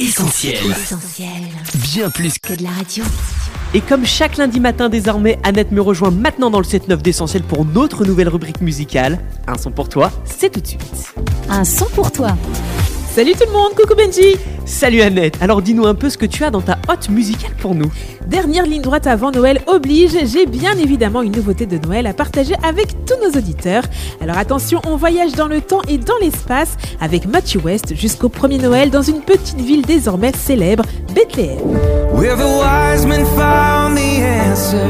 Essentiel. Bien plus que de la radio. Et comme chaque lundi matin désormais, Annette me rejoint maintenant dans le 7-9 d'Essentiel pour notre nouvelle rubrique musicale. Un son pour toi, c'est tout de suite. Un son pour toi. Salut tout le monde, coucou Benji Salut Annette, alors dis-nous un peu ce que tu as dans ta hotte musicale pour nous. Dernière ligne droite avant Noël oblige, j'ai bien évidemment une nouveauté de Noël à partager avec tous nos auditeurs. Alors attention, on voyage dans le temps et dans l'espace avec Matthew West jusqu'au premier Noël dans une petite ville désormais célèbre, Bethléem. Where the wise men found the answer,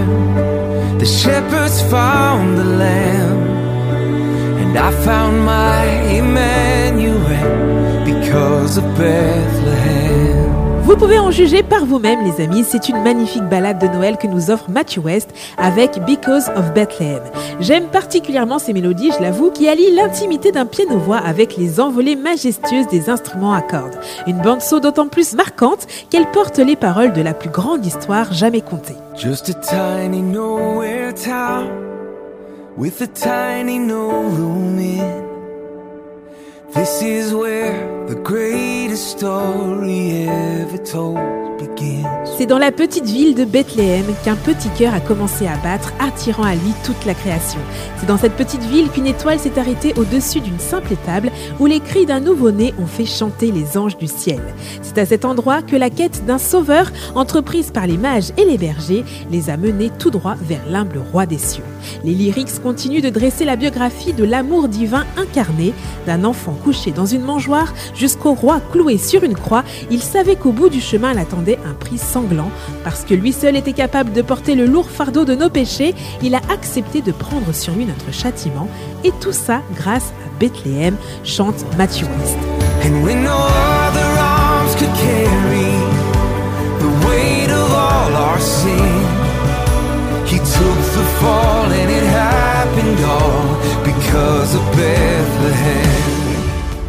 the shepherds found the lamb, and I found my Emmanuel because of Bethlehem. Vous pouvez en juger par vous-même, les amis. C'est une magnifique balade de Noël que nous offre Matthew West avec Because of Bethlehem. J'aime particulièrement ces mélodies, je l'avoue, qui allient l'intimité d'un piano-voix avec les envolées majestueuses des instruments à cordes. Une bande-son d'autant plus marquante qu'elle porte les paroles de la plus grande histoire jamais contée. Just a tiny nowhere town with a tiny no room in. This is where the greatest story ever told. C'est dans la petite ville de Bethléem qu'un petit cœur a commencé à battre, attirant à lui toute la création. C'est dans cette petite ville qu'une étoile s'est arrêtée au-dessus d'une simple étable où les cris d'un nouveau-né ont fait chanter les anges du ciel. C'est à cet endroit que la quête d'un sauveur, entreprise par les mages et les bergers, les a menés tout droit vers l'humble roi des cieux. Les lyrics continuent de dresser la biographie de l'amour divin incarné, d'un enfant couché dans une mangeoire jusqu'au roi cloué sur une croix. Il savait qu'au bout du chemin l'attendait un prix sanglant. Parce que lui seul était capable de porter le lourd fardeau de nos péchés, il a accepté de prendre sur lui notre châtiment. Et tout ça grâce à Bethléem, chante Matthew West.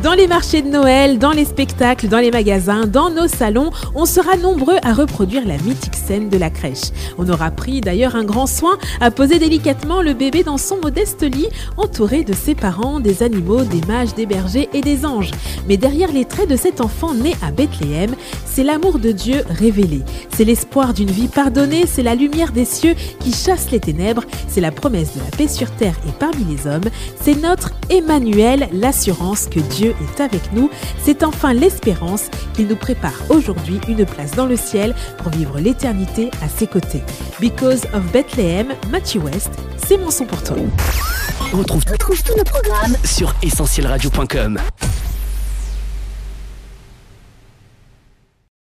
Dans les marchés de Noël, dans les spectacles, dans les magasins, dans nos salons, on sera nombreux à reproduire la mythique scène de la crèche. On aura pris d'ailleurs un grand soin à poser délicatement le bébé dans son modeste lit, entouré de ses parents, des animaux, des mages, des bergers et des anges. Mais derrière les traits de cet enfant né à Bethléem, c'est l'amour de Dieu révélé. C'est l'espoir d'une vie pardonnée, c'est la lumière des cieux qui chasse les ténèbres, c'est la promesse de la paix sur terre et parmi les hommes, c'est notre Emmanuel, l'assurance que Dieu est avec nous. C'est enfin l'espérance qu'il nous prépare aujourd'hui une place dans le ciel pour vivre l'éternité à ses côtés. Because of Bethlehem, Matthew West, c'est mon son pour toi. On retrouve, Retrouve tous nos programmes sur essentielradio.com.